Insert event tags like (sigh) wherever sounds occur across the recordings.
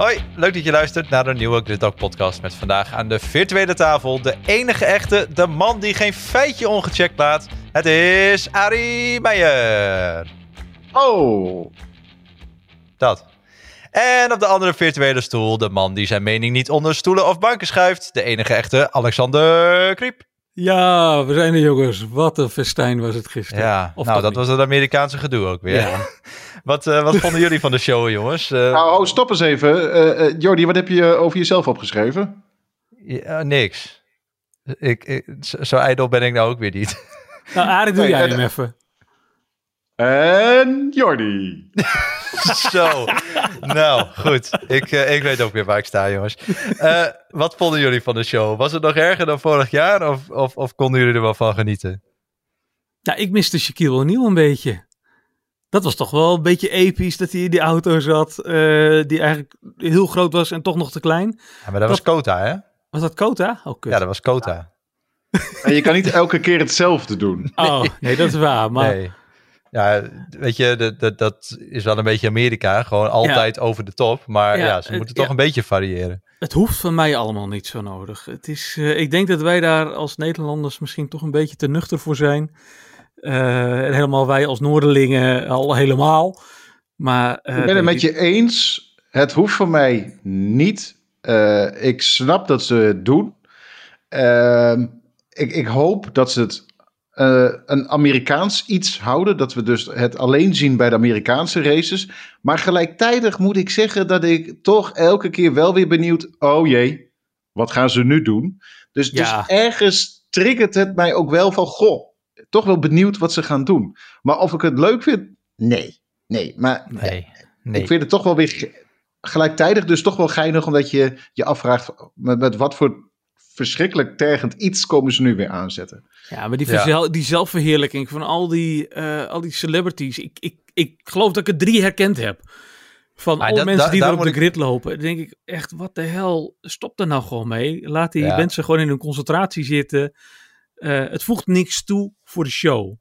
Hoi, leuk dat je luistert naar de nieuwe Grid Talk podcast met vandaag aan de virtuele tafel de enige echte, de man die geen feitje ongecheckt laat. Het is Arie Meijer. Oh, Dat. En op de andere virtuele stoel de man die zijn mening niet onder stoelen of banken schuift. De enige echte Alexander Kriep. Ja, we zijn er jongens. Wat een festijn was het gisteren. Ja, Of nou dat was het Amerikaanse gedoe ook weer. Ja. Wat, eh, wat vonden jullie van de show jongens? Eh, nou, oh, stop eens even. Eh eh, Jordi, wat heb je over jezelf opgeschreven? ja, niks. Ik, ik, zo ijdel ben ik nou ook weer niet. (laughs) Nou, Arie, doe Nee, jij hem even. En Jordi. (laughs) Zo. nou, goed. Ik, ik weet ook weer waar ik sta, jongens. Eh, wat vonden jullie van de show? Was het nog erger dan vorig jaar of, of, of konden jullie er wel van genieten? Ja, ik miste Shaquille O'Neal een beetje. Dat was toch wel een beetje episch dat hij in die auto zat. eh, die eigenlijk heel groot was en toch nog te klein. Ja, maar dat was Kota, hè? Was dat Kota? Oh, kut. Ja, dat was Kota. (laughs) En je kan niet elke keer hetzelfde doen. Oh, (laughs) nee, dat is waar. Maar Nee. Ja, weet je, dat, dat, dat is wel een beetje Amerika. Gewoon altijd over de top. Maar ja, Ja, ze het- moeten toch ja. een beetje variëren. het hoeft van mij allemaal niet zo nodig. Het is, eh, ik denk dat wij daar als Nederlanders misschien toch een beetje te nuchter voor zijn. Eh, en helemaal wij als Noorderlingen al helemaal. Maar, eh, Ik ben het met je eens. Het hoeft voor mij niet. Eh, ik snap dat ze het doen. Ehm, ik, ik hoop dat ze het een Amerikaans iets houden. Dat we dus het alleen zien bij de Amerikaanse races. Maar gelijktijdig moet ik zeggen dat ik toch elke keer wel weer benieuwd. Oh jee, wat gaan ze nu doen? Dus, Ja. dus ergens triggert het mij ook wel van. Goh, toch wel benieuwd wat ze gaan doen. Maar of ik het leuk vind? Nee. Nee, maar Nee, nee. ik vind het toch wel weer ge- gelijktijdig dus toch wel geinig, omdat je je afvraagt met, met wat voor verschrikkelijk tergend iets komen ze nu weer aanzetten. Ja, maar die, Ja. die zelfverheerlijking van al die, eh, al die celebrities. Ik, ik, ik geloof dat ik er drie herkend heb. Van Maar alle dat- mensen die daar er op de ik- grid lopen. Dan denk ik echt, wat de hel, stop er nou gewoon mee. Laat die Ja. mensen gewoon in hun concentratie zitten. Eh, het voegt niks toe voor de show.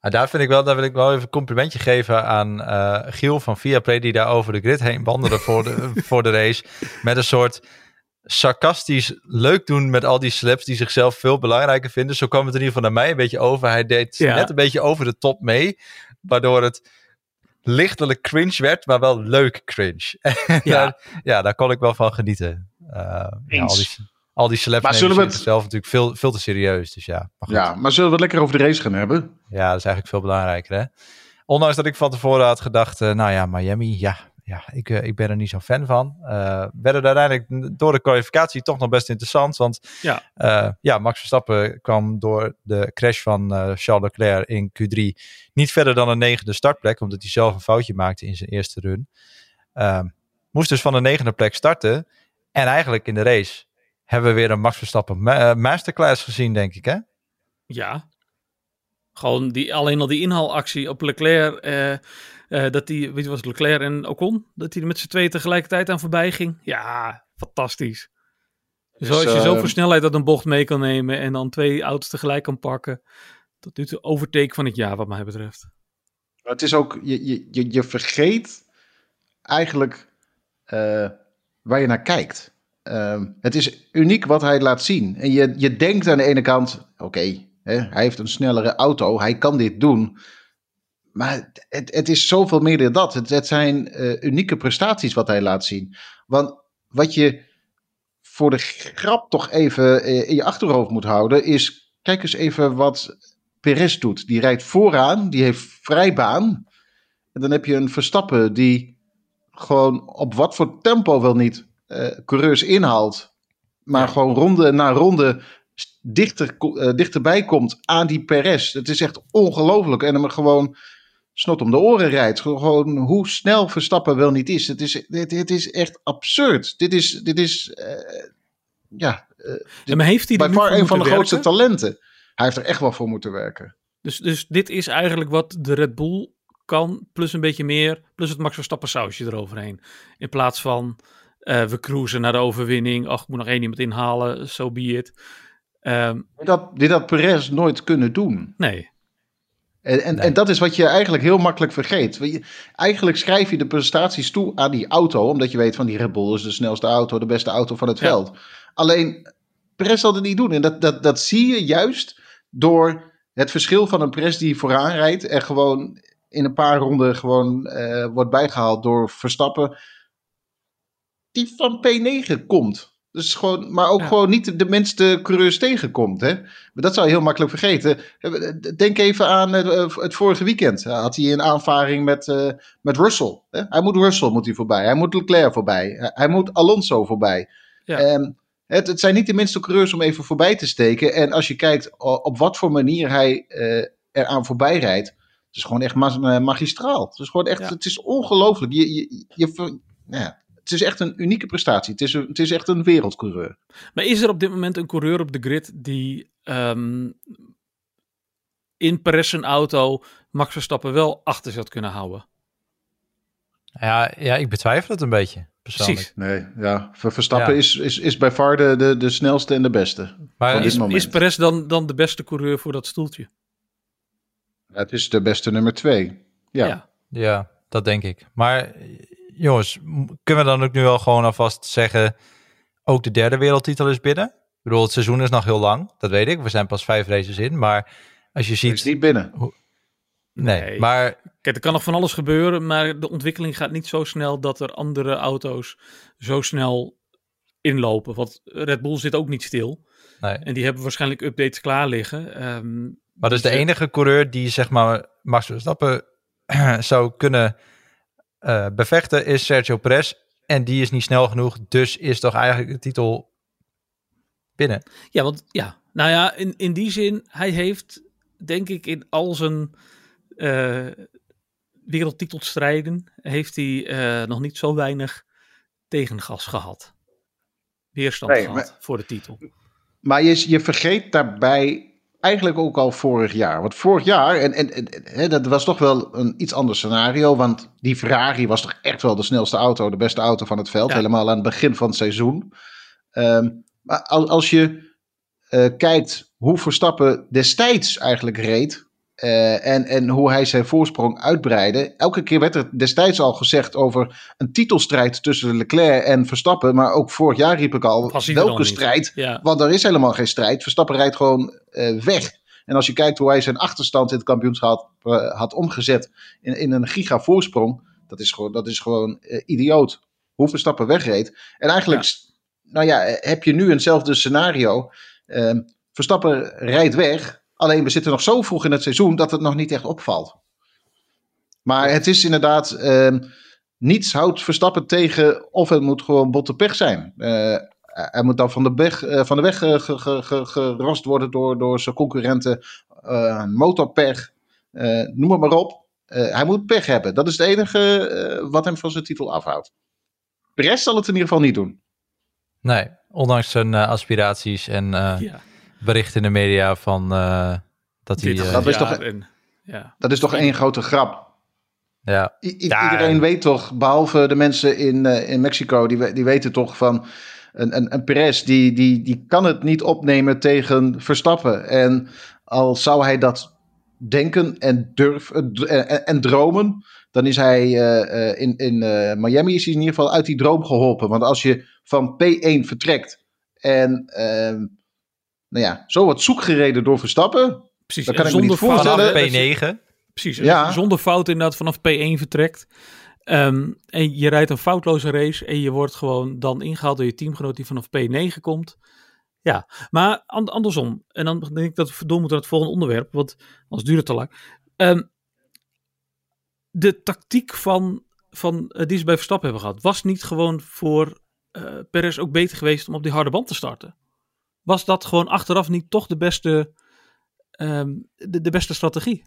Maar daar, vind ik wel, daar wil ik wel even een complimentje geven aan eh, Giel van Viaplay, die daar over de grid heen wandelde voor de, (laughs) voor de race. Met een soort sarcastisch leuk doen met al die celebs die zichzelf veel belangrijker vinden. Zo kwam het in ieder geval naar mij een beetje over. Hij deed Ja. net een beetje over de top mee, waardoor het lichtelijk cringe werd, maar wel leuk cringe. (laughs) Ja. daar, ja, daar kon ik wel van genieten. Eh, ja, al, die, al die celebs Maar zullen we het- zichzelf natuurlijk veel, veel te serieus. Dus ja, maar goed. Ja, maar zullen we het lekker over de race gaan hebben? Ja, dat is eigenlijk veel belangrijker, hè? Ondanks dat ik van tevoren had gedacht, eh, nou ja, Miami, ja, ja ik, eh, ik ben er niet zo'n fan van. Eh werd het uiteindelijk door de kwalificatie toch nog best interessant. Want Ja. eh, ja, Max Verstappen kwam door de crash van eh, Charles Leclerc in Q3 niet verder dan een negende startplek. Omdat hij zelf een foutje maakte in zijn eerste run. Ehm, moest dus van de negende plek starten. En eigenlijk in de race hebben we weer een Max Verstappen ma- eh, masterclass gezien, denk ik, hè? Ja. Gewoon die, alleen al die inhaalactie op Leclerc. eh, eh, dat die, weet je, was Leclerc en Ocon? Dat hij er met z'n tweeën tegelijkertijd aan voorbij ging. Ja, fantastisch. Zo, als je zo voor snelheid dat een bocht mee kan nemen en dan twee auto's tegelijk kan pakken. Dat doet de overtake van het jaar, wat mij betreft. Het is ook, je, je, je, je vergeet eigenlijk eh, waar je naar kijkt. Ehm, het is uniek wat hij laat zien. En je, je denkt aan de ene kant, oké, hij heeft een snellere auto, hij kan dit doen. Maar het, het is zoveel meer dan dat. Het, het zijn eh, unieke prestaties wat hij laat zien. Want wat je voor de grap toch even eh, in je achterhoofd moet houden, is kijk eens even wat Perez doet. Die rijdt vooraan, die heeft vrijbaan. En dan heb je een Verstappen die gewoon op wat voor tempo wel niet eh, coureurs inhaalt. Maar Ja. gewoon ronde na ronde dichter, eh, dichterbij komt aan die Perez. Het is echt ongelooflijk. En hem gewoon snot om de oren rijdt. Gewoon hoe snel Verstappen wel niet is. Het is, dit, dit is echt absurd. Dit is, dit is eh, ja, En maar heeft hij bij far een van de grootste talenten. Hij heeft er echt wel voor moeten werken. Dus, dus dit is eigenlijk wat de Red Bull kan, plus een beetje meer, plus het Max Verstappen sausje eroverheen. In plaats van eh, we cruisen naar de overwinning, ach, ik moet nog één iemand inhalen, so be it. Ehm, Dat, dit had Perez nooit kunnen doen. nee. En, en, en, dat is wat je eigenlijk heel makkelijk vergeet. Je, eigenlijk schrijf je de prestaties toe aan die auto, omdat je weet van die Red Bull is de snelste auto, de beste auto van het veld. Alleen, Perez zal het niet doen. En dat, dat, dat zie je juist door het verschil van een Perez die vooraan rijdt en gewoon in een paar ronden gewoon uh, wordt bijgehaald door Verstappen, die van P9 komt. Dus gewoon, maar ook gewoon niet de minste coureurs tegenkomt. Hè? Maar dat zou je heel makkelijk vergeten. Denk even aan het, het vorige weekend. Had hij een aanvaring met, uh, met Russell. Hè? Hij moet Russell moet hij voorbij. Hij moet Leclerc voorbij. Hij moet Alonso voorbij. Ja. Um, het, het, zijn niet de minste coureurs om even voorbij te steken. En als je kijkt op wat voor manier hij uh, eraan voorbij rijdt. Het is gewoon echt magistraal. Het is gewoon echt, ja. het is ongelooflijk. Je, je, je, ja, het is echt een unieke prestatie. Het is, een, het is echt een wereldcoureur. Maar is er op dit moment een coureur op de grid die um, in Perez een auto Max Verstappen wel achter zou kunnen houden? Ja, ja, ik betwijfel het een beetje. Precies. Nee, ja. Verstappen ja. Is, is, is bij far de, de, de snelste en de beste. Maar is, is Perez dan, dan de beste coureur voor dat stoeltje? het is de beste nummer twee. Ja. ja. Ja, dat denk ik. Maar jongens, kunnen we dan ook nu wel gewoon alvast zeggen, ook de derde wereldtitel is binnen? Ik bedoel, het seizoen is nog heel lang, dat weet ik. We zijn pas vijf races in, maar als je ziet... Het is niet binnen. Nee, nee, maar... Kijk, er kan nog van alles gebeuren, maar de ontwikkeling gaat niet zo snel dat er andere auto's zo snel inlopen. Want Red Bull zit ook niet stil. Nee. En die hebben waarschijnlijk updates klaar liggen. Um, maar dus de enige coureur die, zeg maar, Max Verstappen (clears throat) zou kunnen uh, bevechten is Sergio Perez. En die is niet snel genoeg, dus is toch eigenlijk de titel binnen. Ja, want ja, nou ja, in, in die zin, hij heeft denk ik in al zijn uh, wereldtitelstrijden, heeft hij uh, nog niet zo weinig tegengas gehad. Weerstand nee, gehad maar, voor de titel. Maar je, je vergeet daarbij eigenlijk ook al vorig jaar. Want vorig jaar, en, en, en dat was toch wel een iets ander scenario. Want die Ferrari was toch echt wel de snelste auto, de beste auto van het veld. Helemaal aan het begin van het seizoen. Um, maar als je uh, kijkt hoe Verstappen destijds eigenlijk reed. Uh, en, en hoe hij zijn voorsprong uitbreidde. Elke keer werd er destijds al gezegd over een titelstrijd tussen Leclerc en Verstappen. Maar ook vorig jaar riep ik al, welke strijd? Ja. Want er is helemaal geen strijd. Verstappen rijdt gewoon uh, weg. En als je kijkt hoe hij zijn achterstand in het kampioenschap uh, had omgezet in, in een giga voorsprong. Dat is gewoon, dat is gewoon idioot. Hoe Verstappen wegreed. En eigenlijk, ja. nou ja, heb je nu eenzelfde scenario. Ehm, Verstappen rijdt weg. Alleen we zitten nog zo vroeg in het seizoen dat het nog niet echt opvalt. Maar het is inderdaad. Uh, niets houdt Verstappen tegen. Of het moet gewoon botte pech zijn. Uh, hij moet dan van de weg, uh, van de weg ge, ge, gerast worden door, door zijn concurrenten. motorpech. noem het maar op. hij moet pech hebben. Dat is het enige wat hem van zijn titel afhoudt. De rest zal het in ieder geval niet doen. Nee, ondanks zijn aspiraties en. Ja bericht in de media van uh, dat hij... Uh, dat is toch, ja. dat is toch één grote grap? Ja. I iedereen weet toch, behalve de mensen in, uh, in Mexico, die, die weten toch van... Een, een, een Perez, die, die, die kan het niet opnemen tegen Verstappen. En al zou hij dat denken en durven en, en dromen, dan is hij uh, in, in uh, Miami is hij in ieder geval uit die droom geholpen. Want als je van P1 vertrekt en ehm, nou ja, zo wat zoek gereden door Verstappen. Precies, dan kan ik me niet voorstellen. P9. Precies, ja. zonder fout inderdaad vanaf P1 vertrekt. Um, en je rijdt een foutloze race en je wordt gewoon dan ingehaald door je teamgenoot die vanaf P9 komt. Ja, maar andersom. En dan denk ik dat we door moeten naar het volgende onderwerp, want anders duurt het te lang. Um, de tactiek van, van uh, die ze bij Verstappen hebben gehad, was niet gewoon voor uh, Perez ook beter geweest om op die harde band te starten? Was dat gewoon achteraf niet toch de beste, um, de, de, beste strategie?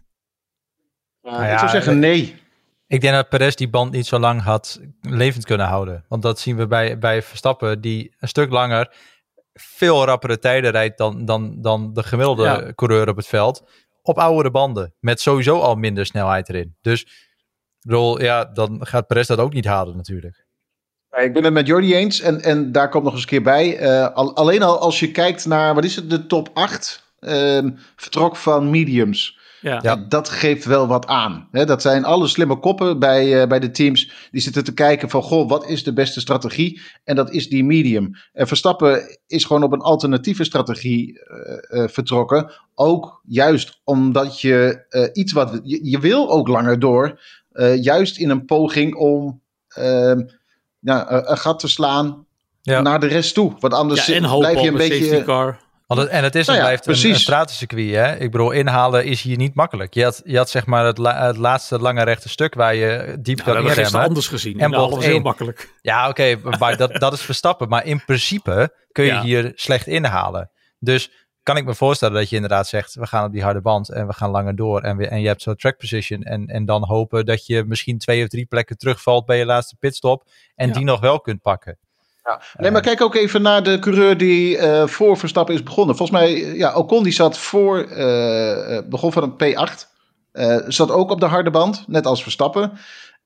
Uh, nou ja, ik zou zeggen nee. Ik denk dat Perez die band niet zo lang had levend kunnen houden. Want dat zien we bij, bij Verstappen, die een stuk langer veel rappere tijden rijdt dan, dan, dan de gemiddelde ja. coureur op het veld. Op oudere banden, met sowieso al minder snelheid erin. Dus bedoel, ja, dan gaat Perez dat ook niet halen natuurlijk. Ik ben het met Jordi eens. En, en daar komt nog eens een keer bij. Uh, al, alleen al als je kijkt naar, wat is het, de top 8 uh, vertrok van mediums. Ja. Ja. Dat geeft wel wat aan. Hè, dat zijn alle slimme koppen bij, eh, bij de teams. Die zitten te kijken van, goh, wat is de beste strategie? En dat is die medium. En Verstappen is gewoon op een alternatieve strategie eh, eh, vertrokken. Ook juist omdat je eh, iets wat... Je, je wil ook langer door. eh, juist in een poging om ehm, ja, een- een gat te slaan Ja. naar de rest toe. Want anders Ja, en zit- hoop blijf je een beetje... car. Want het- en het is Nou ja, blijft een, precies. een stratencircuit. Hè? Ik bedoel, inhalen is hier niet makkelijk. Je had, je had zeg maar het, la- het laatste lange rechte stuk waar je diep Nou, kan dat hebben we gisteren inremmen. anders gezien. En En bocht heel makkelijk. Ja, oké, maar dat, dat is Verstappen. Maar in principe kun je Ja. hier slecht inhalen. Dus kan ik me voorstellen dat je inderdaad zegt... we gaan op die harde band en we gaan langer door. En, we, en je hebt zo'n track position. En, en dan hopen dat je misschien twee of drie plekken terugvalt... bij je laatste pitstop. En Ja. die nog wel kunt pakken. Ja. Nee, maar kijk ook even naar de coureur die eh, voor Verstappen is begonnen. Volgens mij, eh, ja, Ocon die zat voor, eh, eh, begon van een P8. eh, zat ook op de harde band, net als Verstappen.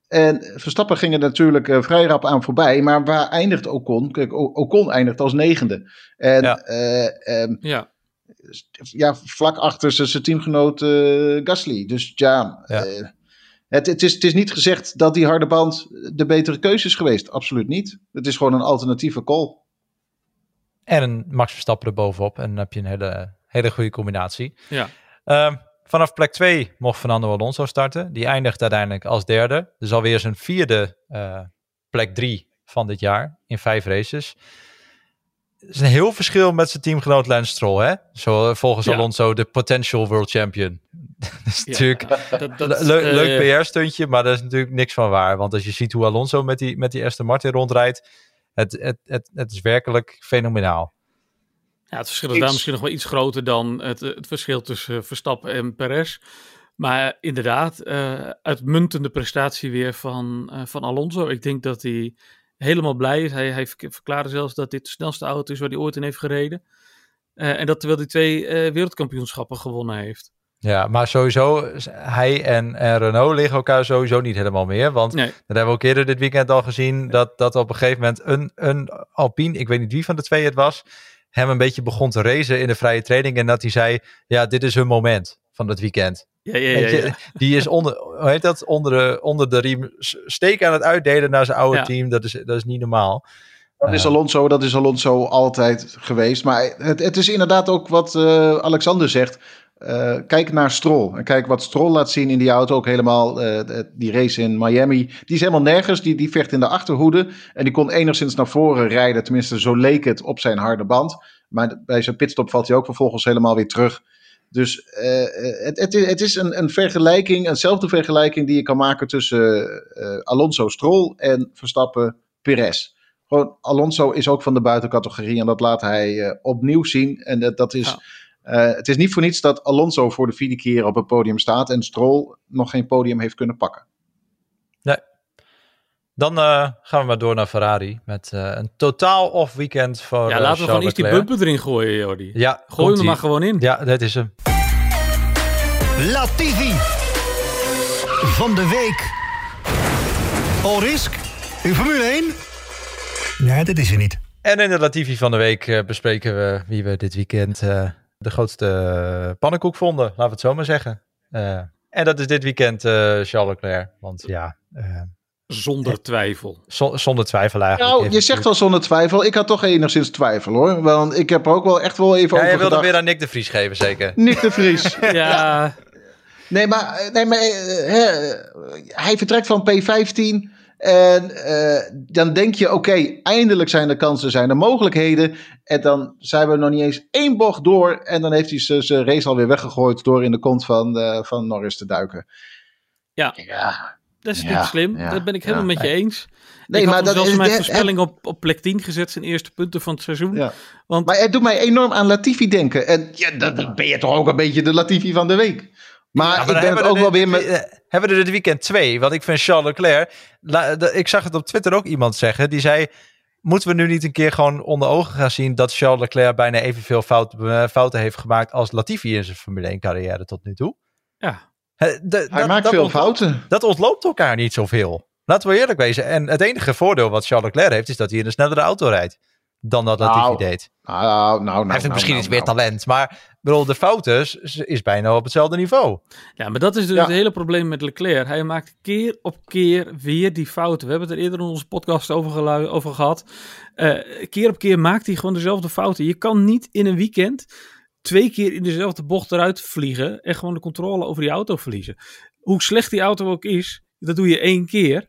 En Verstappen ging er natuurlijk eh, vrij rap aan voorbij. Maar waar eindigt Ocon? Kijk, Ocon eindigt als negende. En Ja. eh, ehm, Ja. Ja, vlak achter zijn teamgenoot eh, Gasly. Dus ja, Ja. eh, het, het, is, het is niet gezegd dat die harde band de betere keuze is geweest. Absoluut niet. Het is gewoon een alternatieve call. En een Max Verstappen er bovenop. En dan heb je een hele, hele goede combinatie. Ja. Ehm, vanaf plek 2 mocht Fernando Alonso starten. Die eindigt uiteindelijk als derde. Dus alweer zijn vierde eh, plek 3 van dit jaar in vijf races. Het is een heel verschil met zijn teamgenoot Lance Stroll. Hè? Zo, eh, volgens Ja. Alonso de potential world champion. (laughs) dat is natuurlijk Dat, dat, le- eh, leuk PR-stuntje, maar daar is natuurlijk niks van waar. Want als je ziet hoe Alonso met die, met die Aston Martin rondrijdt, het, het, het, het is werkelijk fenomenaal. Ja, het verschil is Iets- daar misschien nog wel iets groter dan het, het verschil tussen Verstappen en Perez. Maar inderdaad, eh, uitmuntende prestatie weer van, eh, van Alonso. Ik denk dat hij helemaal blij is. Hij, hij verk- verklaarde zelfs dat dit de snelste auto is waar hij ooit in heeft gereden. Eh, en dat terwijl hij twee eh, wereldkampioenschappen gewonnen heeft. Ja, maar sowieso, hij en, en Renault liggen elkaar sowieso niet helemaal meer. Want Nee, dat hebben we ook eerder dit weekend al gezien, dat, dat op een gegeven moment een, een Alpine, ik weet niet wie van de twee het was, hem een beetje begon te racen in de vrije training. En dat hij zei, ja, dit is hun moment van het weekend. ja, ja, ja. Die is onder, hoe heet dat, onder de, onder de riem steek aan het uitdelen naar zijn oude Ja. team. Dat is, dat is niet normaal. Dat is Ja. Alonso, dat is Alonso altijd geweest. Maar het, het is inderdaad ook wat eh, Alexander zegt. Eh, kijk naar Stroll. En kijk wat Stroll laat zien in die auto. Ook helemaal eh, die race in Miami. Die is helemaal nergens. Die, die vecht in de achterhoede. En die kon enigszins naar voren rijden. Tenminste, zo leek het op zijn harde band. Maar bij zijn pitstop valt hij ook vervolgens helemaal weer terug. Dus eh, het, het, is- het is een, een vergelijking, eenzelfde vergelijking die je kan maken tussen eh, Alonso Stroll en Verstappen Perez. Gewoon, Alonso is ook van de buitencategorie en dat laat hij eh, opnieuw zien. En dat, dat is, Ja. eh, het is niet voor niets dat Alonso voor de vierde keer op het podium staat en Stroll nog geen podium heeft kunnen pakken. Dan eh, gaan we maar door naar Ferrari. Met eh, een totaal off weekend voor ja eh, laten we gewoon eerst die bumper erin gooien, Jordi. Ja, Gooi hem er maar gewoon in. Ja, dat is hem. Latifi. Van de week. Allrisk. In Formule 1. Nee, dat is er niet. En in de Latifi van de week bespreken we wie we dit weekend eh, de grootste pannenkoek vonden. Laten we het zo maar zeggen. Eh, en dat is dit weekend eh, Charles Leclerc. Want ja, Zonder twijfel. zo- zonder twijfel eigenlijk. Nou, je zegt wel zonder twijfel. Ik had toch enigszins twijfel hoor. Want ik heb er ook wel echt wel even Ja, over je wilde gedacht. weer aan Nick de Vries geven, zeker. Nick de Vries. (laughs) Ja, Nee, maar, nee, maar eh, hè, hij vertrekt van P15. En eh, dan denk je, oké, eindelijk zijn er kansen, zijn er mogelijkheden. En dan zijn we nog niet eens één bocht door. En dan heeft hij zijn- zijn race alweer weggegooid door in de kont van, eh, van Norris te duiken. Ja. ja. Dat is Ja, niet slim. ja, dat ben ik helemaal ja. met je eens. Nee, ik had maar hem dat zelfs is- mijn het- voorspelling op, op plek 10 gezet. Zijn eerste punten van het seizoen. Ja. Want Maar het doet mij enorm aan Latifi denken. En ja, dan ben je toch ook een beetje de Latifi van de week. Maar, Ja, maar ik ben het ook we wel weer met... eh, Hebben we er dit weekend twee? Want ik vind Charles Leclerc... la- de- ik zag het op Twitter ook iemand zeggen. Die zei... Moeten we nu niet een keer gewoon onder ogen gaan zien... dat Charles Leclerc bijna evenveel fout, eh, fouten heeft gemaakt... als Latifi in zijn Formule 1 carrière tot nu toe? ja, Hij dat- maakt dat veel ontloopt- fouten. Dat ontloopt elkaar niet zoveel. Laten we eerlijk wezen. En het enige voordeel wat Charles Leclerc heeft... is dat hij in een snellere auto rijdt. Dan dat Latifi Nou, deed. Nou, nou, nou, hij heeft nou, misschien nou, iets meer talent. Maar bedoel, de fouten is, bijna op hetzelfde niveau. Ja, maar dat is dus Ja. het hele probleem met Leclerc. Hij maakt keer op keer weer die fouten. We hebben het er eerder in onze podcast over, over gehad. Eh, keer op keer maakt hij gewoon dezelfde fouten. Je kan niet in een weekend twee keer in dezelfde bocht eruit vliegen en gewoon de controle over die auto verliezen. Hoe slecht die auto ook is, dat doe je één keer.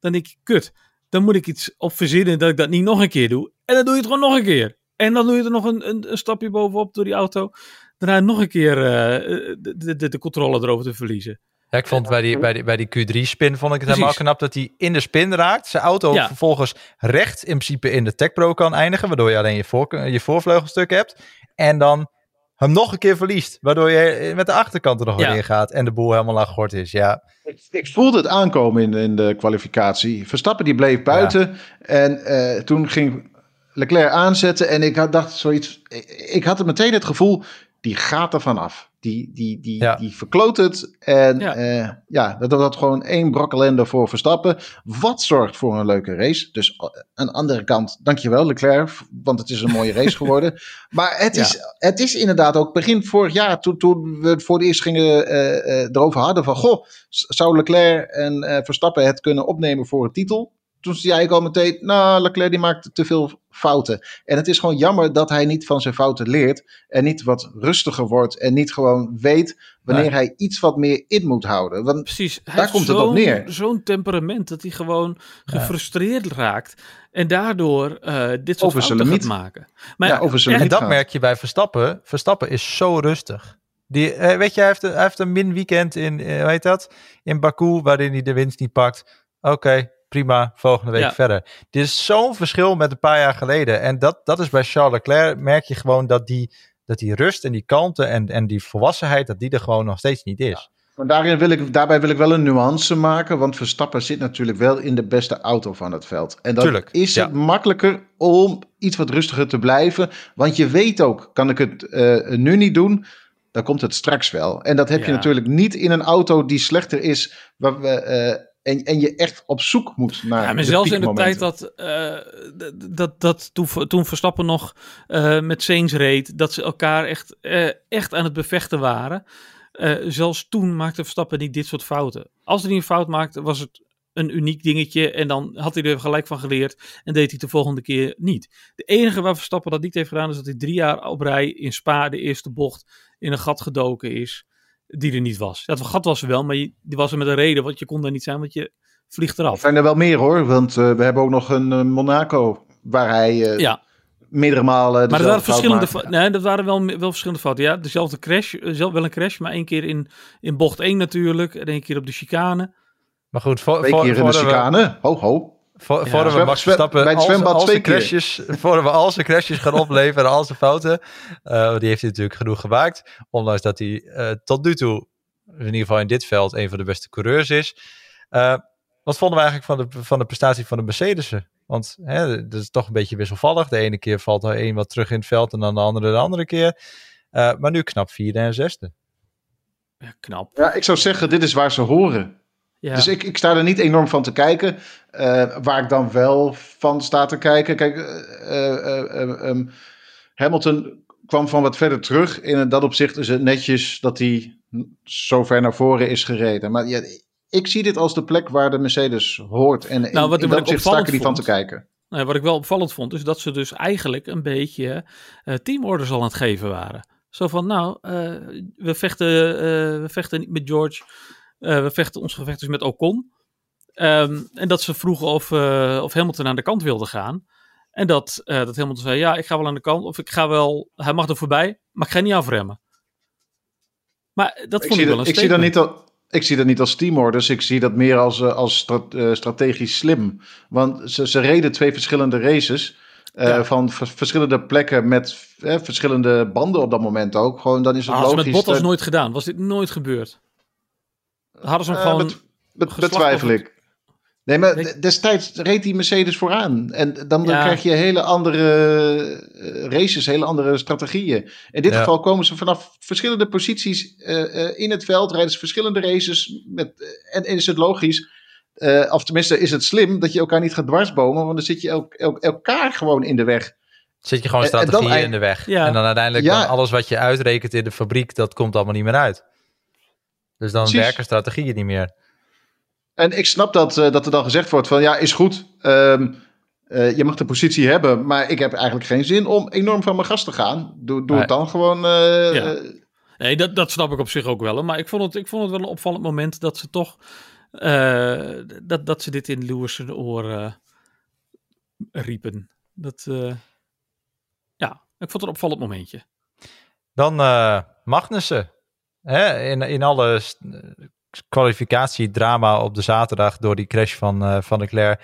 Dan denk je, kut, dan moet ik iets op verzinnen dat ik dat niet nog een keer doe. En dan doe je het gewoon nog een keer. En dan doe je er nog een, een, een stapje bovenop door die auto. Daarna nog een keer eh, de, de, de controle erover te verliezen. Ja, ik vond bij die, bij die, bij die Q3-spin vond ik het helemaal knap dat hij in de spin raakt. Zijn auto Ja. vervolgens recht in principe in de Tech Pro kan eindigen. Waardoor je alleen je, voor, je voorvleugelstuk hebt. En dan hem nog een keer verliest. Waardoor je met de achterkant er nog Ja. weer in gaat. En de boel helemaal aan gort is. Ja, Ik, ik voelde het aankomen in, in de kwalificatie. Verstappen die bleef buiten. En eh, toen ging Leclerc aanzetten. En ik had, dacht zoiets. Ik, ik had meteen het gevoel. Die gaat er vanaf. Die, die, die, Ja. die verkloot het. En Ja. ja, ja dat was gewoon één brok ellende voor Verstappen. Wat zorgt voor een leuke race. Dus eh, aan de andere kant, dankjewel Leclerc. Want het is een mooie race geworden. (laughs) Maar het, Ja. is, het is inderdaad ook begin vorig jaar. Toen, toen we het voor het eerst gingen eh, eh, erover hadden. Van goh, zou Leclerc en eh, Verstappen het kunnen opnemen voor een titel? Toen zei ik al meteen, nou, Leclerc die maakt te veel fouten. En het is gewoon jammer dat hij niet van zijn fouten leert. En niet wat rustiger wordt. En niet gewoon weet wanneer Nee. hij iets wat meer in moet houden. Want Precies. Hij Daar heeft komt het op zo'n- neer. Zo'n temperament dat hij gewoon gefrustreerd raakt. En daardoor eh, dit soort Over fouten gaat maken. Maar ja, over zijn en dat merk je bij Verstappen. Verstappen is zo rustig. Die, eh, weet je, hij heeft, een, hij heeft een min weekend in, eh, hoe heet dat? In Baku, waarin hij de winst niet pakt. Oké, prima, volgende week Ja. verder. Dit is zo'n verschil met een paar jaar geleden. En dat, dat is bij Charles Leclerc, merk je gewoon dat die, dat die rust en die kalmte en, en die volwassenheid, dat die er gewoon nog steeds niet is. Maar daarin wil ik, daarbij wil ik wel een nuance maken. Want Verstappen zit natuurlijk wel in de beste auto van het veld. En dan Tuurlijk, is ja. het makkelijker om iets wat rustiger te blijven. Want je weet ook, kan ik het eh, nu niet doen, dan komt het straks wel. En dat heb je natuurlijk niet in een auto die slechter is. Waar we, eh, en, en je echt op zoek moet naar. Ja, maar zelfs in de tijd dat, eh, dat, dat toen, toen Verstappen nog eh, met Saints reed, dat ze elkaar echt, eh, echt aan het bevechten waren. Zelfs toen maakte Verstappen niet dit soort fouten. Als hij een fout maakte, was het een uniek dingetje en dan had hij er gelijk van geleerd en deed hij het de volgende keer niet. De enige waar Verstappen dat niet heeft gedaan is dat hij drie jaar op rij in Spa de eerste bocht in een gat gedoken is die er niet was. Het gat was er wel, maar je- die was er met een reden, want je kon er niet zijn, want je vliegt Er eraf. zijn er wel meer hoor, want eh, we hebben ook nog een eh, Monaco waar hij eh, Ja, meerdere malen. Maar er dezelfde waren verschillende, maakte. nee, dat waren wel, wel verschillende fouten. Ja, dezelfde crash, zelf wel een crash, maar één keer in, in bocht 1 natuurlijk. En één keer op de chicane. Maar goed, voor, Twee voor, keer in de we- chicane. Ho, ho. Voor, Ja. we Max Verstappen al zwembad twee crashes, (laughs) voordat we al zijn crashes gaan opleveren en al zijn fouten, eh, die heeft hij natuurlijk genoeg gemaakt. Ondanks dat hij eh, tot nu toe, in ieder geval in dit veld, een van de beste coureurs is. Eh, wat vonden we eigenlijk van de, van de prestatie van de Mercedes'en? Want hè, dat is toch een beetje wisselvallig. De ene keer valt er één wat terug in het veld en dan de andere de andere keer. Eh, maar nu knap vierde en zesde. Ja, knap. Ja, ik zou zeggen, dit is waar ze horen. Ja. Dus ik, ik sta er niet enorm van te kijken. Eh, waar ik dan wel van sta te kijken. Kijk, eh, eh, eh, ehm, Hamilton kwam van wat verder terug. In dat opzicht is het netjes dat hij zo ver naar voren is gereden. Maar ja, ik zie dit als de plek waar de Mercedes hoort. En in, Nou, wat- in dat opzicht sta ik er niet van te kijken. Nou, wat ik wel opvallend vond, is dat ze dus eigenlijk een beetje teamorders al aan het geven waren. Zo van, nou, we, vechten, we vechten niet met George. Eh, we vechten ons gevecht dus met Ocon. Ehm, en dat ze vroegen of, eh, of Hamilton aan de kant wilde gaan. En dat, eh, dat Hamilton zei, ja, ik ga wel aan de kant. Of ik ga wel, hij mag er voorbij, maar ik ga niet afremmen. Maar dat Ik vond ik wel dat, een ik, zie dat niet al, ik zie dat niet als teamorders. Ik zie dat meer als, als stra- strategisch slim. Want ze, ze reden twee verschillende races. Ja. Van vers- verschillende plekken met eh, verschillende banden op dat moment ook. Gewoon, dan is het Ah, logisch. met Bottas dat- nooit gedaan. Was dit nooit gebeurd? Hadden ze hem Eh, gewoon... bet- bet- geslacht betwijfel ik. Nee, maar destijds reed die Mercedes vooraan. En dan, dan Ja. krijg je hele andere eh, races, hele andere strategieën. In dit Ja. geval komen ze vanaf verschillende posities eh, eh, in het veld, rijden ze verschillende races. Met, en, en is het logisch, eh, of tenminste is het slim, dat je elkaar niet gaat dwarsbomen, want dan zit je elk, elk- elkaar gewoon in de weg. Zit je gewoon En- en dan strategieën in de weg. Ja. En dan uiteindelijk Ja. dan alles wat je uitrekent in de fabriek, dat komt allemaal niet meer uit. Dus dan Precies. werken strategieën niet meer. En ik snap dat, eh, dat er dan gezegd wordt van ja, is goed. ehm, eh, je mag de positie hebben, maar ik heb eigenlijk geen zin om enorm van mijn gas te gaan. Doe, doe Nee. het dan gewoon. eh, Ja. Nee, dat, dat snap ik op zich ook wel. Maar ik vond het, ik vond het wel een opvallend moment dat ze toch. eh, dat, dat ze dit in Lewis oor eh, riepen. Dat. eh, ja, ik vond het een opvallend momentje. Dan eh Magnussen. Hè, in, in alle kwalificatiedrama op de zaterdag door die crash van, eh van Leclerc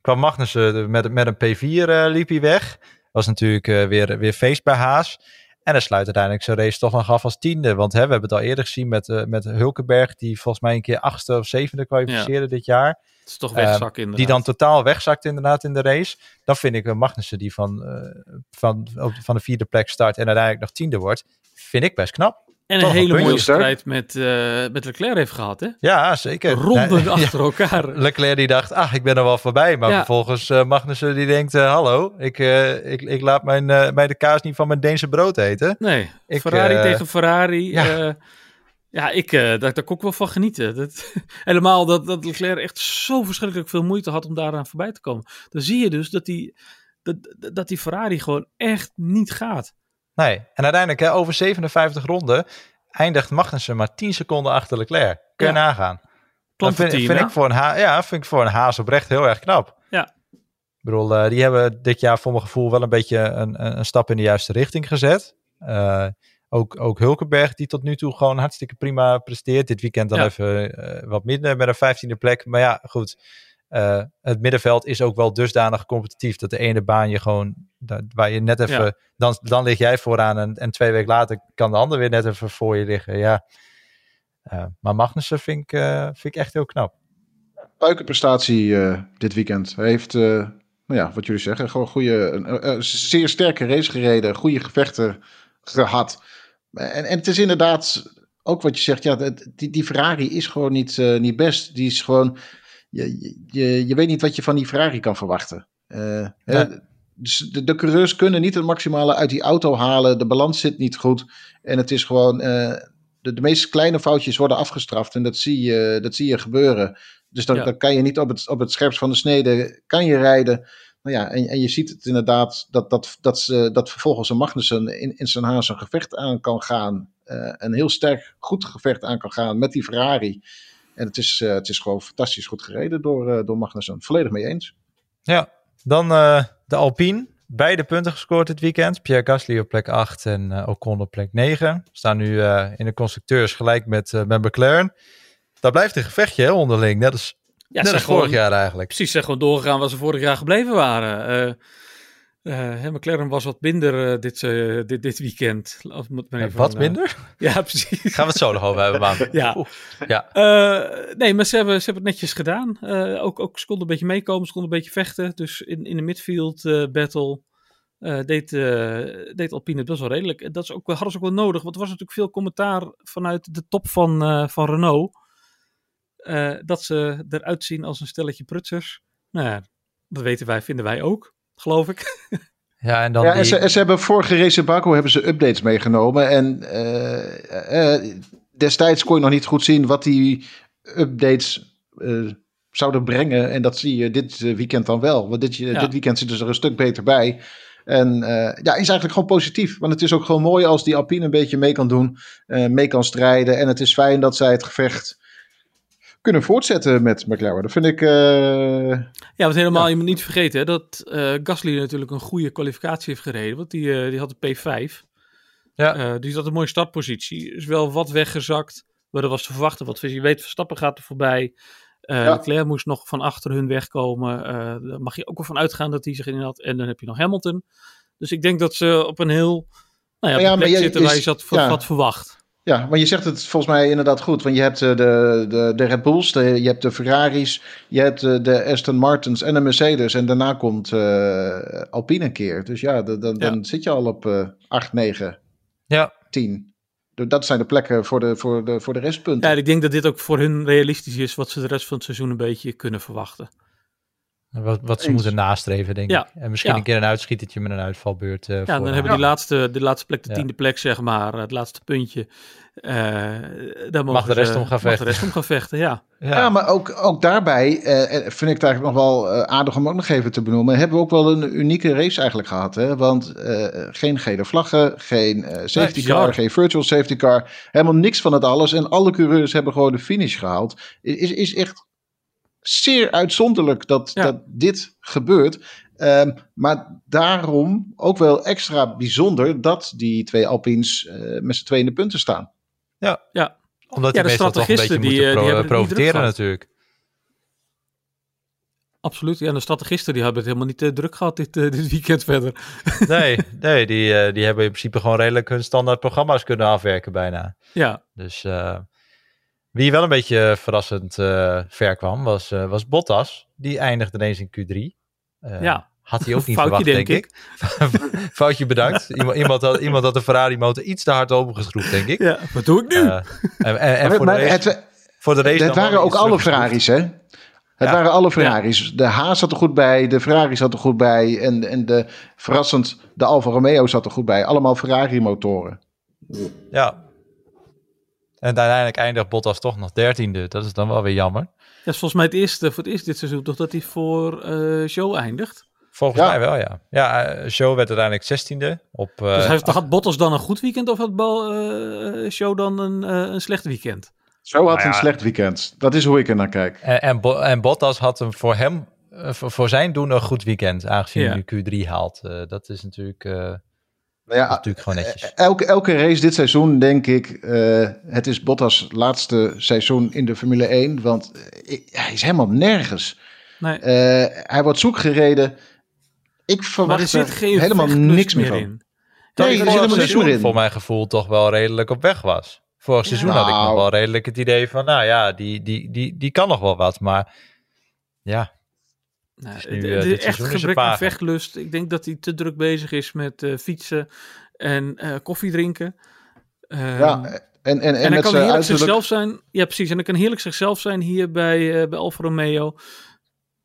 kwam Magnussen met, met een P4 eh, liep hij weg. Was natuurlijk eh, weer, weer feest bij Haas. En hij sluit uiteindelijk zijn race toch nog af als tiende. Want hè, we hebben het al eerder gezien met, eh, met Hulkenberg, die volgens mij een keer achtste of zevende kwalificeerde dit jaar. Het is toch Eh, wegzakken inderdaad. Die dan totaal wegzakt inderdaad in de race. Dan vind ik een Magnussen die van, eh, van, op- van de vierde plek start en uiteindelijk nog tiende wordt. Vind ik best knap. En toch een een hele mooie strijd met, eh, met Leclerc heeft gehad, hè? Ja, zeker. Ronden (laughs) ja, achter elkaar. Leclerc die dacht, ach, ik ben er wel voorbij. Maar Ja. vervolgens eh, Magnussen die denkt, eh, hallo, ik, ik, ik laat mijn, mij de kaas niet van mijn Deense brood eten. Nee, Ik, Ferrari tegen Ferrari. ja. Ik, daar, daar kon ik wel van genieten. Dat, (laughs) helemaal dat, dat Leclerc echt zo verschrikkelijk veel moeite had om daaraan voorbij te komen. Dan zie je dus dat die, dat, dat die Ferrari gewoon echt niet gaat. Nee, en uiteindelijk hè, over 57 ronden eindigt Magnussen maar 10 seconden achter Leclerc. Kun je Ja. nagaan. Dat vind, vind ik voor een ha ja, vind ik voor een haas oprecht heel erg knap. Ja. Ik bedoel, eh, die hebben dit jaar voor mijn gevoel wel een beetje een, een, een stap in de juiste richting gezet. Eh, ook, ook Hulkenberg, die tot nu toe gewoon hartstikke prima presteert. Dit weekend dan Ja. even eh, wat minder met een vijftiende plek. Maar ja, goed. Eh, het middenveld is ook wel dusdanig competitief dat de ene baan je gewoon, waar je net even, Ja. dan, dan lig jij vooraan en, en twee weken later kan de ander weer net even voor je liggen. Ja. Eh, maar Magnussen vind ik, eh, vind ik echt heel knap. Puikenprestatie eh, dit weekend. Hij heeft, eh, nou ja, wat jullie zeggen, gewoon goede, een, een- een zeer sterke race gereden, goede gevechten gehad. En, en het is inderdaad ook wat je zegt, ja, die, die Ferrari is gewoon niet, eh, niet best. Die is gewoon, je, je, je weet niet wat je van die Ferrari kan verwachten. Eh, dus de, de coureurs kunnen niet het maximale uit die auto halen. De balans zit niet goed. En het is gewoon, eh, de, de meest kleine foutjes worden afgestraft. En dat zie je, dat zie je gebeuren. Dus dan, Ja. dan kan je niet op het, op het scherpst van de snede kan je rijden. Nou ja, en, en je ziet het inderdaad dat, dat, dat, ze, dat vervolgens een Magnussen in, in zijn haas een gevecht aan kan gaan. Eh, een heel sterk, goed gevecht aan kan gaan met die Ferrari. En het is, eh, het is gewoon fantastisch goed gereden door, eh, door Magnussen. Volledig mee eens. Ja, dan eh, de Alpine. Beide punten gescoord dit weekend. Pierre Gasly op plek 8 en eh Ocon op plek 9. Staan nu eh, in de constructeurs gelijk met, eh, met McLaren. Daar blijft een gevechtje hè, onderling. Net als, Ja, net ze als zijn vorig gewoon- jaar eigenlijk. Precies, zijn gewoon doorgegaan waar ze vorig jaar gebleven waren. Hè, McLaren was wat minder eh, dit, eh, dit, dit weekend. Of moet men even wat minder? (laughs) ja, precies. Gaan we het zo nog over hebben, man. Ja. Oeh, ja. Nee, maar ze hebben, ze hebben het netjes gedaan. Ook, ook, ze konden een beetje meekomen, ze konden een beetje vechten. Dus in, in de midfield battle deed, deed Alpine het best wel redelijk. En dat is ook, hadden ze ook wel nodig, want er was natuurlijk veel commentaar vanuit de top van, van Renault. dat ze eruit zien als een stelletje prutsers. Nou ja, dat weten wij, vinden wij ook, geloof ik. ja, en dan Ja, die... en, ze, en ze hebben vorige race in Baku hebben ze updates meegenomen. En eh, eh, destijds kon je nog niet goed zien wat die updates eh, zouden brengen. En dat zie je dit weekend dan wel. Want dit, Ja. dit weekend zitten ze er een stuk beter bij. En eh, ja, is eigenlijk gewoon positief. Want het is ook gewoon mooi als die Alpine een beetje mee kan doen. eh, mee kan strijden. En het is fijn dat zij het gevecht kunnen voortzetten met McLaren. Dat vind ik... eh, Ja, want helemaal, Ja. je moet niet vergeten hè, dat eh, Gasly natuurlijk een goede kwalificatie heeft gereden. Want die, eh, die had de P5. Ja. Eh, die zat een mooie startpositie. Is wel wat weggezakt. Maar dat was te verwachten. Want je weet, Verstappen gaat er voorbij. Eh Ja. Leclerc moest nog van achter hun wegkomen. Eh daar mag je ook wel van uitgaan dat hij zich in had. En dan heb je nog Hamilton. Dus ik denk dat ze op een heel... Nou ja, Ja, maar zitten je waar je zat ja. wat verwacht. Ja, maar je zegt het volgens mij inderdaad goed. Want je hebt eh, de, de, de Red Bulls, de, je hebt de Ferraris, je hebt eh, de Aston Martins en de Mercedes. En daarna komt eh, Alpine een keer. Dus ja, dan, dan, Ja. dan zit je al op eh 8, 9, ja, 10. Dat zijn de plekken voor de, voor de, voor de restpunten. Ja, ik denk dat dit ook voor hun realistisch is. Wat ze de rest van het seizoen een beetje kunnen verwachten. Wat, wat ze Eens. moeten nastreven, denk Ja. ik. En misschien Ja. een keer een uitschietertje met een uitvalbeurt. eh Ja, dan hebben we die laatste, de laatste plek, de Ja. tiende plek, zeg maar, het laatste puntje. Eh daar mogen Mag de rest ze- om gaan Mag de vechten. rest om gaan vechten, ja. Ja. Ja, maar ook, ook daarbij eh, eh, vind ik het eigenlijk nog wel eh, aardig om ook nog even te benoemen. Hebben we ook wel een unieke race eigenlijk gehad. Hè? Want eh, geen gele vlaggen, geen eh, safety car, geen virtual safety car. Helemaal niks van het alles. En alle coureurs hebben gewoon de finish gehaald. Is, is echt zeer uitzonderlijk dat, Ja. dat dit gebeurt. Ehm, maar daarom ook wel extra bijzonder dat die twee Alpines eh, met z'n tweeën in de punten staan. Omdat Ja, die de meestal toch een strategisten beetje die, moeten eh, die profiteren natuurlijk. absoluut. Ja, en de strategisten die hebben het helemaal niet eh, druk gehad dit, eh, dit weekend verder. (laughs) Nee, nee die, eh, die hebben in principe gewoon redelijk hun standaard programma's kunnen afwerken bijna. Ja, Dus eh, wie wel een beetje verrassend eh, ver kwam, was, eh, was Bottas. Die eindigde ineens in Q3. Eh, Ja. Had hij ook niet Foutje, verwacht, denk, denk ik. (laughs) Foutje bedankt. Iemand, iemand, had, iemand had de Ferrari motor iets te hard opengeschroefd, denk ik. ja. wat doe ik nu? Eh, en en, en voor, de race, het, voor de race Het waren ook alle. Ferraris, hè? Het Ja. waren alle Ferraris. De Haas zat er goed bij, de Ferrari zat er goed bij en, en de, verrassend, de Alfa Romeo zat er goed bij. Allemaal Ferrari-motoren. Ja. En uiteindelijk eindigt Bottas toch nog dertiende. Dat is dan wel weer jammer. Dat is volgens mij het eerste, voor het eerst dit seizoen toch dat hij voor eh show eindigt. Volgens Ja. mij wel, ja. Ja, eh, Show werd uiteindelijk zestiende. Op, eh, dus heeft, had Bottas dan een goed weekend of had Bal, eh, show dan een, eh, een slecht weekend? Zo had Nou ja. een slecht weekend. Dat is hoe ik er naar kijk. En, en, Bo- en Bottas had hem voor hem, voor, voor zijn doen een goed weekend, aangezien Ja. hij nu Q3 haalt. Eh, dat is natuurlijk, dat Nou is ja, natuurlijk gewoon netjes. elke, elke race dit seizoen denk ik, eh, het is Bottas laatste seizoen in de Formule 1. Want eh, hij is helemaal nergens. Nee, Eh, hij wordt zoek gereden. Ik maar verwacht er zit er geen helemaal niks meer in. Dat nee, hij er helemaal niks seizoen meer in. voor mijn gevoel toch wel redelijk op weg was. Vorig seizoen had ik nog wel redelijk het idee van, nou ja, die, die, die, die kan nog wel wat. Maar ja, Nou, is nu, de- eh, dit echt is gebrek aan vechtlust. Ik denk dat hij te druk bezig is met eh, fietsen en eh, koffie drinken. Ehm, Ja, en, en, en, en hij kan zijn heerlijk uiterlijk... zichzelf zijn. Ja, precies. En hij kan heerlijk zichzelf zijn hier bij, eh, bij Alfa Romeo.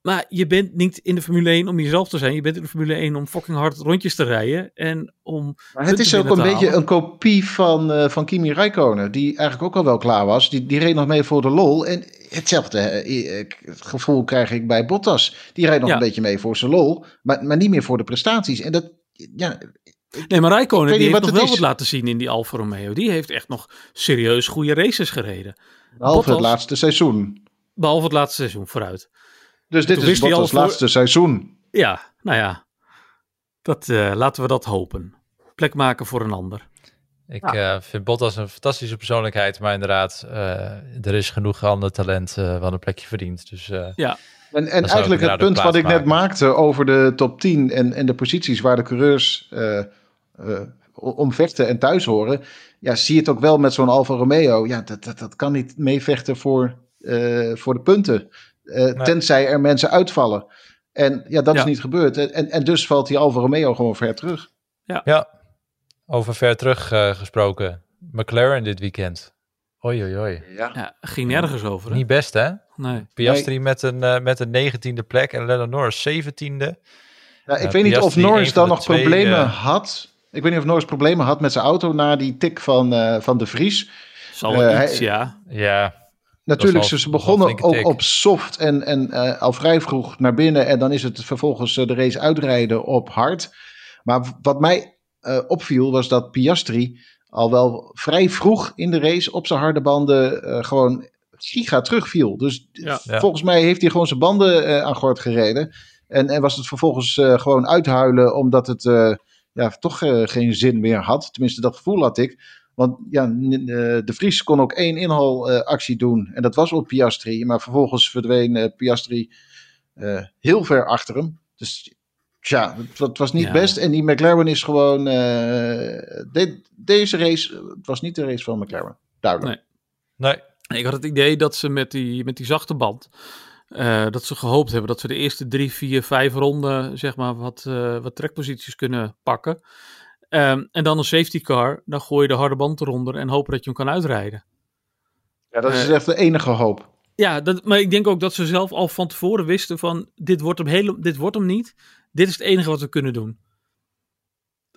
Maar je bent niet in de Formule 1 om jezelf te zijn. Je bent in de Formule 1 om fucking hard rondjes te rijden. En om Maar het is ook een beetje halen. een kopie van, eh, van Kimi Räikkönen, die eigenlijk ook al wel klaar was. Die, die reed nog mee voor de lol. En hetzelfde eh, eh, gevoel krijg ik bij Bottas. Die rijdt nog Ja. een beetje mee voor zijn lol, maar, maar niet meer voor de prestaties. En dat, ja, Nee, maar Räikkönen weet die heeft nog wel is. wat laten zien in die Alfa Romeo. Die heeft echt nog serieus goede races gereden. behalve het laatste seizoen. Behalve het laatste seizoen vooruit. Dus dit is Bottas voor- laatste seizoen. Ja, nou ja. Dat, eh, laten we dat hopen. Plek maken voor een ander. ik eh, vind Bottas een fantastische persoonlijkheid. Maar inderdaad, eh, er is genoeg ander talent eh wat een plekje verdient. Dus eh, Ja, En, en eigenlijk het punt wat ik net maakte over de top 10 en, en de posities waar de coureurs eh, eh, om vechten en thuis horen. Ja, zie je het ook wel met zo'n Alfa Romeo. Ja, dat, dat, dat kan niet meevechten voor, eh, voor de punten. Eh, Nee. Tenzij er mensen uitvallen. En ja, dat Ja. is niet gebeurd. En, en dus valt die Alfa Romeo gewoon ver terug. ja, over ver terug eh, gesproken. McLaren dit weekend. Oei, oei, oei. Ja. ja ging nergens over. Hè? Niet best, hè? Nee. Piastri met een, eh, met een negentiende plek en Lennon Norris zeventiende. Ja, ik Ja, weet niet of Norris dan nog twee, problemen had. Ik weet niet of Norris problemen had met zijn auto na die tik van, eh, van de Vries. Zal wel hij- iets, ja. Ja, Natuurlijk, is ze begonnen ook op soft en, en eh, al vrij vroeg naar binnen. En dan is het vervolgens eh, de race uitrijden op hard. Maar wat mij eh, opviel was dat Piastri al wel vrij vroeg in de race op zijn harde banden eh, gewoon giga terugviel. Dus Ja. Ja. volgens mij heeft hij gewoon zijn banden eh, aan gort gereden. En, en was het vervolgens eh, gewoon uithuilen omdat het eh, ja, toch eh, geen zin meer had. Tenminste, dat gevoel had ik. Want ja, eh, de Vries kon ook één inhaalactie doen. En dat was op Piastri. Maar vervolgens verdween eh, Piastri eh, heel ver achter hem. Dus ja, het, wa- het was niet Ja. best. En die McLaren is gewoon... eh, de- deze race, het was niet de race van McLaren. Duidelijk. nee. Ik had het idee dat ze met die, met die zachte band. eh, dat ze gehoopt hebben dat ze de eerste drie, vier, vijf ronden. zeg maar wat, eh, wat trekposities kunnen pakken. Ehm, en dan een safety car. Dan gooi je de harde band eronder. en hopen dat je hem kan uitrijden. Ja, dat is Eh, echt de enige hoop. Ja, dat, maar ik denk ook dat ze zelf al van tevoren wisten van dit wordt hem, hele, dit wordt hem niet. Dit is het enige wat we kunnen doen.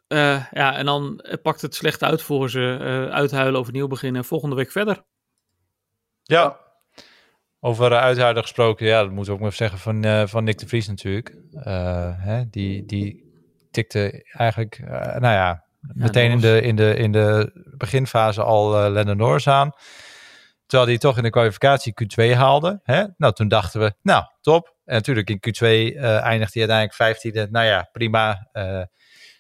Uh, ja, en dan pakt het slecht uit voor ze. Uh, uithuilen, overnieuw beginnen. Volgende week verder. Ja. Over uh, uithuilen gesproken, ja, dat moeten we ook maar even zeggen van, uh, van Nick de Vries natuurlijk. Hè, die, die tikte eigenlijk, nou ja, meteen in de, in, de, in de beginfase al uh, Lennon Norris aan. Terwijl hij toch in de kwalificatie Q2 haalde. Hè? Nou, toen dachten we, nou, top. En natuurlijk in Q2 uh, eindigt hij uiteindelijk 15e. Nou ja, prima. Uh,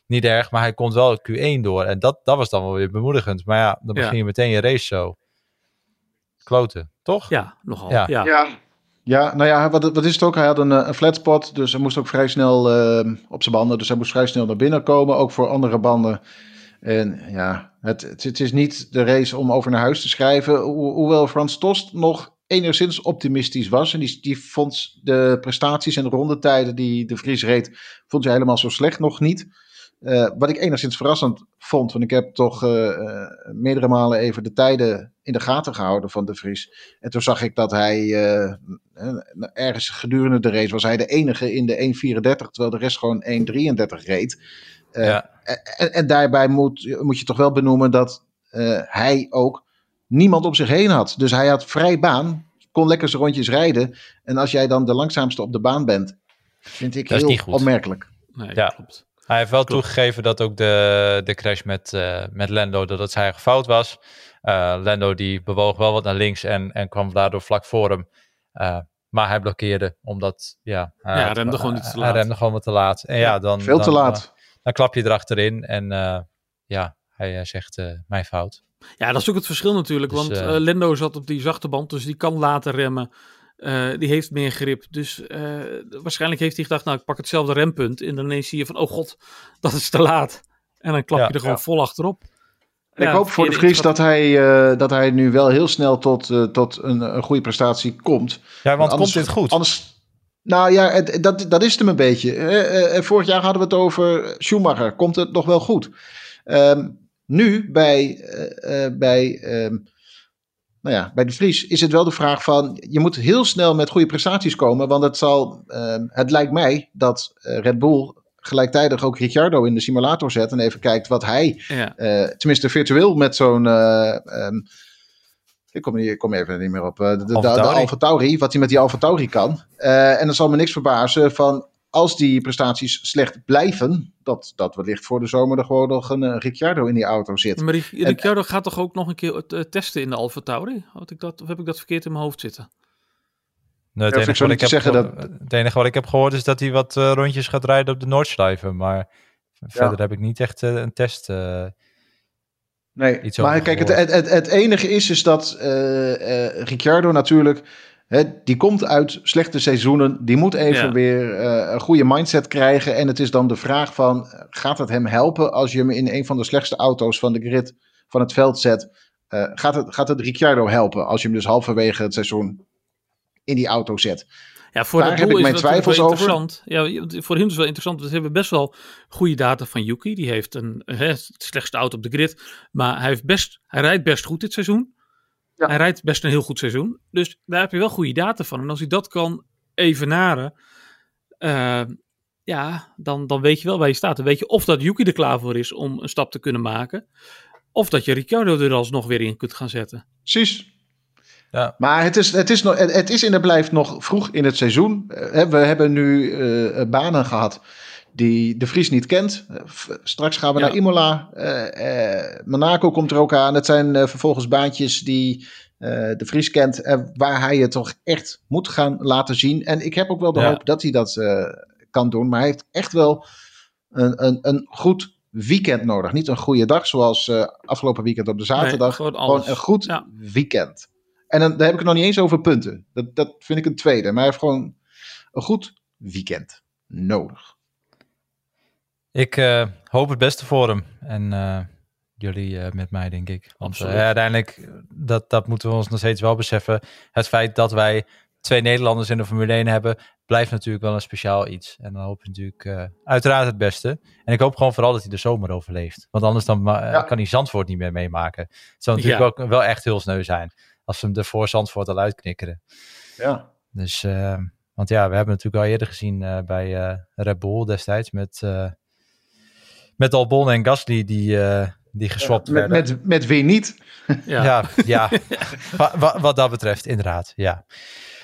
niet erg, maar hij komt wel Q1 door. En dat, dat was dan wel weer bemoedigend. Maar ja, dan begin je meteen je race zo. Kloten, toch? Ja, nogal. Ja, ja. ja. Ja nou ja, wat, wat is het ook? Hij had een, een flat spot, dus hij moest ook vrij snel uh, op zijn banden. Dus hij moest vrij snel naar binnen komen, ook voor andere banden. En ja, het, het, is niet de race om over naar huis te schrijven. Ho hoewel Frans Tost nog enigszins optimistisch was. En die, die vond de prestaties en de rondetijden die de Vries reed, vond hij helemaal zo slecht nog niet. Uh, wat ik enigszins verrassend vond, want ik heb toch uh, meerdere malen even de tijden in de gaten gehouden van de Vries. En toen zag ik dat hij ergens gedurende de race was hij de enige in de 1.34, terwijl de rest gewoon 1.33 reed. Ja. En, en, daarbij moet, moet je toch wel benoemen dat hij ook niemand om zich heen had. Dus hij had vrij baan, kon lekker zijn rondjes rijden. En als jij dan de langzaamste op de baan bent, vind ik dat heel opmerkelijk. Nee, ja. klopt. Hij heeft wel Klopt. toegegeven dat ook de, de crash met, uh, met Lando, dat het zijn eigen fout was. Uh, Lando die bewoog wel wat naar links en, en kwam daardoor vlak voor hem. Uh, maar hij blokkeerde, omdat ja, hij, ja, remde gewoon niet te laat. Hij remde gewoon wat te laat. En ja, dan, Veel te dan, laat. dan klap je erachterin en ja, hij zegt mijn fout. Ja, dat is ook het verschil natuurlijk, dus, want Lando zat op die zachte band, dus die kan later remmen. Uh, die heeft meer grip. Dus uh, waarschijnlijk heeft hij gedacht, nou ik pak hetzelfde rempunt. En dan ineens zie je van, oh god, dat is te laat. En dan klap je ja, er gewoon ja. vol achterop. Ik hoop voor de Vries dat hij, uh, dat hij nu wel heel snel tot, tot een, een goede prestatie komt. Ja, want anders, komt dit goed? Anders, nou ja, het, dat, dat is hem een beetje. vorig jaar hadden we het over Schumacher. Komt het nog wel goed? Um, nu bij, bij um, nou ja, bij de Vries is het wel de vraag van, je moet heel snel met goede prestaties komen, want het zal, uh, het lijkt mij dat uh, Red Bull gelijktijdig ook Ricciardo in de simulator zet en even kijkt wat hij, ja. uh, tenminste virtueel met zo'n, um, ik kom, hier, kom even niet meer op, de, de, de, de Alfa Tauri, wat hij met die Alfa Tauri kan. en dan zal me niks verbazen van, als die prestaties slecht blijven, dat, dat wellicht voor de zomer er gewoon nog een uh, Ricciardo in die auto zit. Maar Ricciardo en, gaat toch ook nog een keer testen in de Alfa Tauri? Had ik dat, of heb ik dat verkeerd in mijn hoofd zitten? Nee, het, enige wat ik heb, dat... het enige wat ik heb gehoord is dat hij wat uh, rondjes gaat rijden op de Noordschleife. Maar ja. verder heb ik niet echt een test... nee, maar kijk, het, het, het, het, enige is, is dat Ricciardo natuurlijk He, die komt uit slechte seizoenen. Die moet even ja. weer uh, een goede mindset krijgen. En het is dan de vraag van, gaat het hem helpen als je hem in een van de slechtste auto's van de grid van het veld zet? Uh, gaat, het, gaat het Ricciardo helpen als je hem dus halverwege het seizoen in die auto zet? Ja, voor Daar heb ik mijn twijfels over. Ja, voor hem is het wel interessant. We hebben best wel goede data van Yuki. Die heeft een hè, slechtste auto op de grid. Maar hij, heeft best, hij rijdt best goed dit seizoen. Ja. Hij rijdt best een heel goed seizoen. Dus daar heb je wel goede data van. En als hij dat kan evenaren, uh, ja, dan, dan weet je wel waar je staat. Dan weet je of dat Yuki er klaar voor is om een stap te kunnen maken. Of dat je Ricciardo er alsnog weer in kunt gaan zetten. Precies. Ja. Maar het is, het, is nog, het is en het blijft nog vroeg in het seizoen. We hebben nu uh, banen gehad die de Vries niet kent. Straks gaan we ja. naar Imola. Uh, uh, Monaco komt er ook aan. Het zijn vervolgens baantjes die de Vries kent. waar hij het toch echt moet gaan laten zien. En ik heb ook wel de ja. hoop dat hij dat kan doen. Maar hij heeft echt wel een, een, een goed weekend nodig. Niet een goede dag zoals afgelopen weekend op de zaterdag. Nee, gewoon, gewoon, een goed ja. weekend. En dan, daar heb ik het nog niet eens over punten. Dat, dat vind ik een tweede. Maar hij heeft gewoon een goed weekend nodig. Ik uh, hoop het beste voor hem. En uh, jullie uh, met mij, denk ik. Want uiteindelijk, dat, dat moeten we ons nog steeds wel beseffen. Het feit dat wij twee Nederlanders in de Formule 1 hebben, blijft natuurlijk wel een speciaal iets. En dan hoop ik natuurlijk uiteraard het beste. En ik hoop gewoon vooral dat hij de zomer overleeft. Want anders dan ja. kan hij Zandvoort niet meer meemaken. Het zou natuurlijk ja. ook wel echt heel sneu zijn. Als ze hem er voor Zandvoort al uitknikkeren. Ja. Dus, uh, want ja, we hebben natuurlijk al eerder gezien uh, bij uh, Red Bull destijds met, met Albon en Gasly die, die geswapt ja, met, werden. Met, met wie niet? Ja, ja, ja. (laughs) wat, wat dat betreft, inderdaad, ja.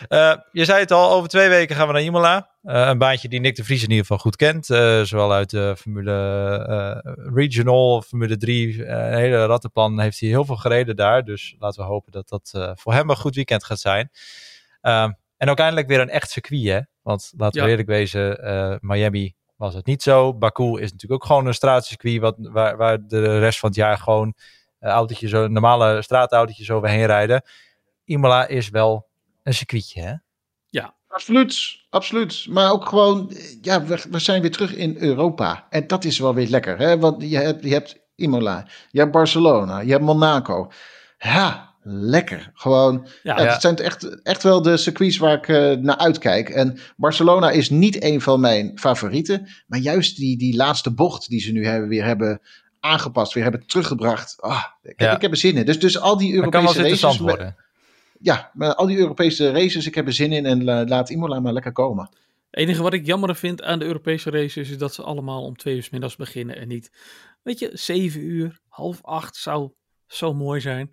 Uh, je zei het al, over twee weken gaan we naar Imola. Uh, een baantje die Nick de Vries in ieder geval goed kent. Uh, zowel uit de Formule Regional, Formule 3. een hele rattenplan heeft hij heel veel gereden daar. Dus laten we hopen dat dat voor hem een goed weekend gaat zijn. Ehm, en ook eindelijk weer een echt circuit, hè? Want laten we ja. eerlijk wezen, Miami was het niet zo. Baku is natuurlijk ook gewoon een straatcircuit wat, waar, waar de rest van het jaar gewoon autootjes, normale straatautootjes overheen rijden. Imola is wel een circuitje, hè? Ja. Absoluut, absoluut. Maar ook gewoon, ja, we, we zijn weer terug in Europa. En dat is wel weer lekker, hè? Want je hebt, je hebt Imola, je hebt Barcelona, je hebt Monaco. Ja, lekker. Gewoon, ja, ja, het zijn echt, echt wel de circuits waar ik uh, naar uitkijk. En Barcelona is niet een van mijn favorieten. Maar juist die, die laatste bocht die ze nu hebben, weer hebben aangepast, weer hebben teruggebracht. Ah, ik, ja. ik heb er zin in. Dus, dus al die Europese races... worden. Ja, maar al die Europese races, ik heb er zin in en uh, laat Imola maar lekker komen. Het enige wat ik jammer vind aan de Europese races is dat ze allemaal om twee uur s middags beginnen en niet, weet je, zeven uur, half acht zou zo mooi zijn.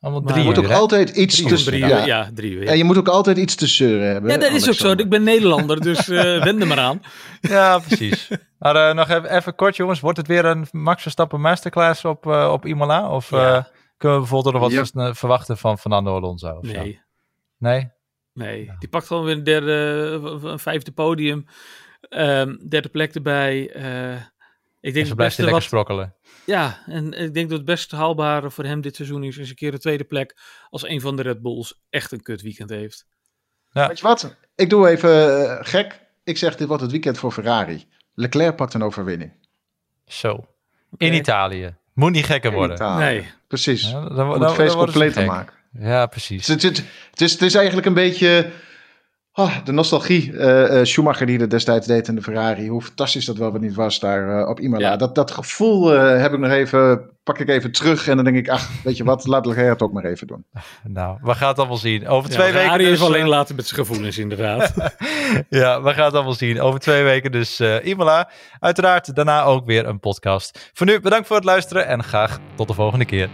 Allemaal Maar drie je moet uur, ook hè? altijd iets Drie, uur, ja. ja. drie uur. En je moet ook altijd iets te zeuren hebben. Ja, dat is ook zo. Ik ben Nederlander, dus eh wend er maar aan. (laughs) Ja, precies. maar eh, nog even, even kort, jongens. Wordt het weer een Max Verstappen masterclass op, eh, op Imola? Of Ja. Eh, kunnen we bijvoorbeeld nog wat Ja. vers- verwachten van Fernando Alonso? Of zo? Nee, Nee? nee. Die pakt gewoon weer een derde, een vijfde podium. Ehm, derde plek erbij. Eh, ik denk En blijft hij lekker wat, sprokkelen. Ja, en ik denk dat het best haalbare voor hem dit seizoen is. Eens een keer de tweede plek als een van de Red Bulls echt een kut weekend heeft. Weet je wat? Ik doe even eh, gek. Ik zeg, dit wordt het weekend voor Ferrari. Leclerc pakt een overwinning. Zo. In Italië. Moet niet gekker worden. Nee. Precies. Ja, dan, Om dan, het feest compleet te maken. Ja, precies. Het, het, het, is, het is eigenlijk een beetje ah, de nostalgie. eh, eh, Schumacher die dat destijds deed in de Ferrari. Hoe fantastisch dat wel weer niet was daar eh, op Imola. Ja. Dat, dat gevoel eh, heb ik nog even, pak ik even terug. En dan denk ik, ach, weet je wat, (laughs) laat Leclerc het ook maar even doen. Nou, we gaan het allemaal zien. Over Ja, twee weken Ferrari dus, is alleen laten met zijn gevoelens, inderdaad. (laughs) Ja, we gaan het allemaal zien. Over twee weken dus eh Imola. Uiteraard daarna ook weer een podcast. Voor nu bedankt voor het luisteren en graag tot de volgende keer.